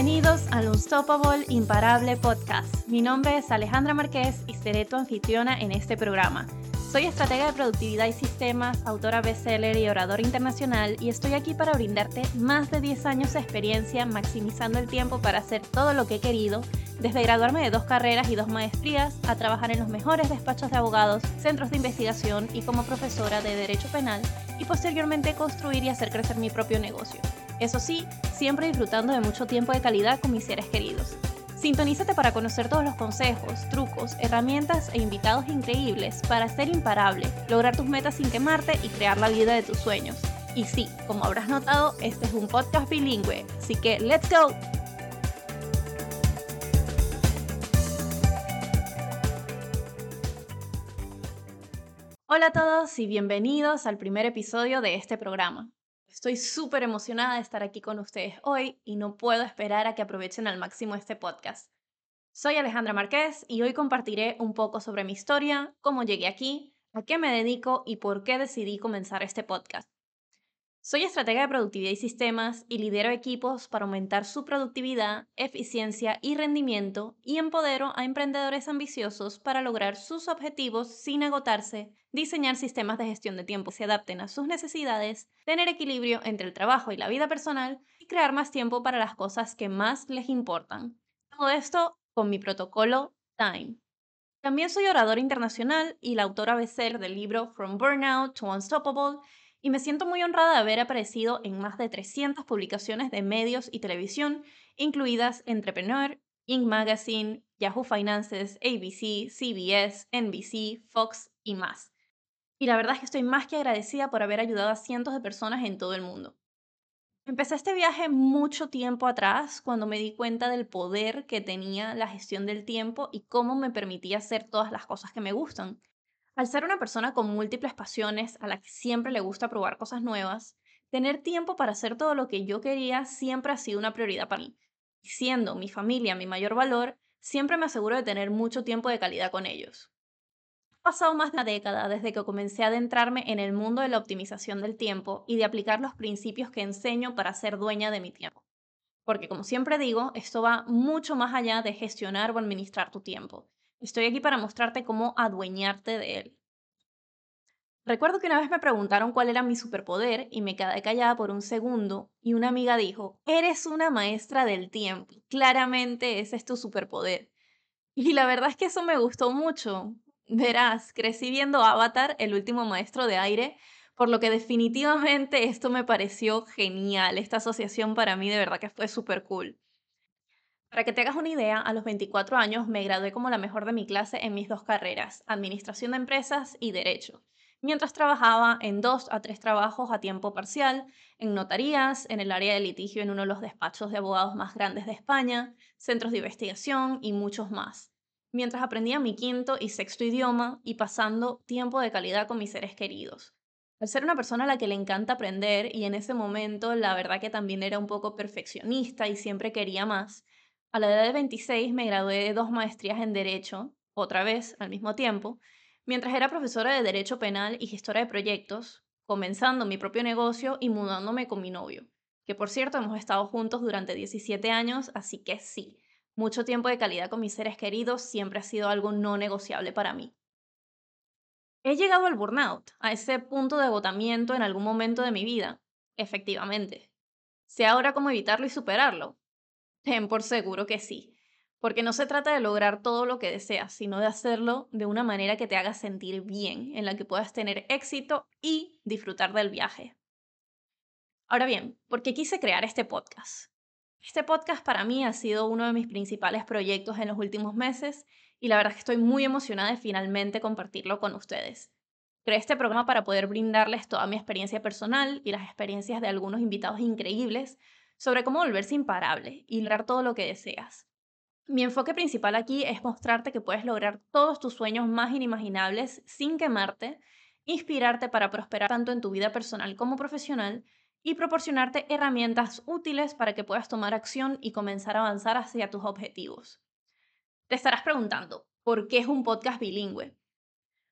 Bienvenidos al Unstoppable Imparable Podcast. Mi nombre es Alejandra Márquez y seré tu anfitriona en este programa. Soy estratega de productividad y sistemas, autora bestseller y oradora internacional y estoy aquí para brindarte más de 10 años de experiencia maximizando el tiempo para hacer todo lo que he querido, desde graduarme de dos carreras y dos maestrías a trabajar en los mejores despachos de abogados, centros de investigación y como profesora de Derecho Penal y posteriormente construir y hacer crecer mi propio negocio. Eso sí, siempre disfrutando de mucho tiempo de calidad con mis seres queridos. Sintonízate para conocer todos los consejos, trucos, herramientas e invitados increíbles para ser imparable, lograr tus metas sin quemarte y crear la vida de tus sueños. Y sí, como habrás notado, este es un podcast bilingüe, así que ¡let's go! Hola a todos y bienvenidos al primer episodio de este programa. Estoy súper emocionada de estar aquí con ustedes hoy y no puedo esperar a que aprovechen al máximo este podcast. Soy Alejandra Márquez y hoy compartiré un poco sobre mi historia, cómo llegué aquí, a qué me dedico y por qué decidí comenzar este podcast. Soy estratega de productividad y sistemas y lidero equipos para aumentar su productividad, eficiencia y rendimiento y empodero a emprendedores ambiciosos para lograr sus objetivos sin agotarse, diseñar sistemas de gestión de tiempo que se adapten a sus necesidades, tener equilibrio entre el trabajo y la vida personal y crear más tiempo para las cosas que más les importan. Todo esto con mi protocolo Time. También soy oradora internacional y la autora bestseller del libro From Burnout to Unstoppable y me siento muy honrada de haber aparecido en más de 300 publicaciones de medios y televisión, incluidas Entrepreneur, Inc. Magazine, Yahoo Finances, ABC, CBS, NBC, Fox y más. Y la verdad es que estoy más que agradecida por haber ayudado a cientos de personas en todo el mundo. Empecé este viaje mucho tiempo atrás cuando me di cuenta del poder que tenía la gestión del tiempo y cómo me permitía hacer todas las cosas que me gustan. Al ser una persona con múltiples pasiones, a la que siempre le gusta probar cosas nuevas, tener tiempo para hacer todo lo que yo quería siempre ha sido una prioridad para mí. Y siendo mi familia mi mayor valor, siempre me aseguro de tener mucho tiempo de calidad con ellos. Ha pasado más de una década desde que comencé a adentrarme en el mundo de la optimización del tiempo y de aplicar los principios que enseño para ser dueña de mi tiempo. Porque como siempre digo, esto va mucho más allá de gestionar o administrar tu tiempo. Estoy aquí para mostrarte cómo adueñarte de él. Recuerdo que una vez me preguntaron cuál era mi superpoder y me quedé callada por un segundo y una amiga dijo, eres una maestra del tiempo, claramente ese es tu superpoder. Y la verdad es que eso me gustó mucho. Verás, crecí viendo Avatar, el último maestro de aire, por lo que definitivamente esto me pareció genial. Esta asociación para mí de verdad que fue súper cool. Para que te hagas una idea, a los 24 años me gradué como la mejor de mi clase en mis dos carreras, Administración de Empresas y Derecho, mientras trabajaba en dos a tres trabajos a tiempo parcial, en notarías, en el área de litigio en uno de los despachos de abogados más grandes de España, centros de investigación y muchos más, mientras aprendía mi quinto y sexto idioma y pasando tiempo de calidad con mis seres queridos. Al ser una persona a la que le encanta aprender y en ese momento la verdad que también era un poco perfeccionista y siempre quería más, a la edad de 26 me gradué de dos maestrías en Derecho, otra vez al mismo tiempo, mientras era profesora de Derecho Penal y gestora de proyectos, comenzando mi propio negocio y mudándome con mi novio, que por cierto hemos estado juntos durante 17 años, así que sí, mucho tiempo de calidad con mis seres queridos siempre ha sido algo no negociable para mí. He llegado al burnout, a ese punto de agotamiento en algún momento de mi vida, efectivamente. Sé ahora cómo evitarlo y superarlo, Ten por seguro que sí, porque no se trata de lograr todo lo que deseas, sino de hacerlo de una manera que te haga sentir bien, en la que puedas tener éxito y disfrutar del viaje. Ahora bien, ¿por qué quise crear este podcast? Este podcast para mí ha sido uno de mis principales proyectos en los últimos meses y la verdad es que estoy muy emocionada de finalmente compartirlo con ustedes. Creé este programa para poder brindarles toda mi experiencia personal y las experiencias de algunos invitados increíbles sobre cómo volverse imparable y lograr todo lo que deseas. Mi enfoque principal aquí es mostrarte que puedes lograr todos tus sueños más inimaginables sin quemarte, inspirarte para prosperar tanto en tu vida personal como profesional y proporcionarte herramientas útiles para que puedas tomar acción y comenzar a avanzar hacia tus objetivos. Te estarás preguntando, ¿por qué es un podcast bilingüe?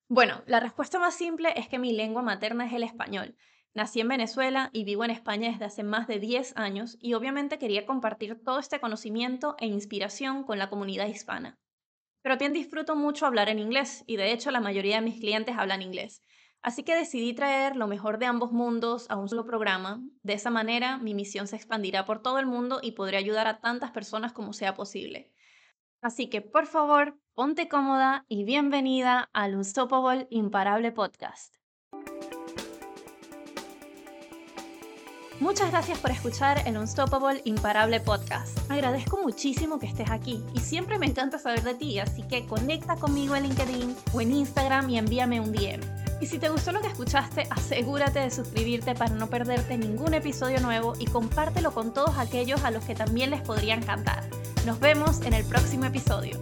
Bueno, la respuesta más simple es que mi lengua materna es el español Nací en Venezuela y vivo en España desde hace más de 10 años y obviamente quería compartir todo este conocimiento e inspiración con la comunidad hispana. Pero también disfruto mucho hablar en inglés y de hecho la mayoría de mis clientes hablan inglés. Así que decidí traer lo mejor de ambos mundos a un solo programa. De esa manera mi misión se expandirá por todo el mundo y podré ayudar a tantas personas como sea posible. Así que por favor, ponte cómoda y bienvenida al Unstoppable Imparable Podcast. Muchas gracias por escuchar el Unstoppable Imparable Podcast. Agradezco muchísimo que estés aquí y siempre me encanta saber de ti, así que conecta conmigo en LinkedIn o en Instagram y envíame un DM. Y si te gustó lo que escuchaste, asegúrate de suscribirte para no perderte ningún episodio nuevo y compártelo con todos aquellos a los que también les podría encantar. Nos vemos en el próximo episodio.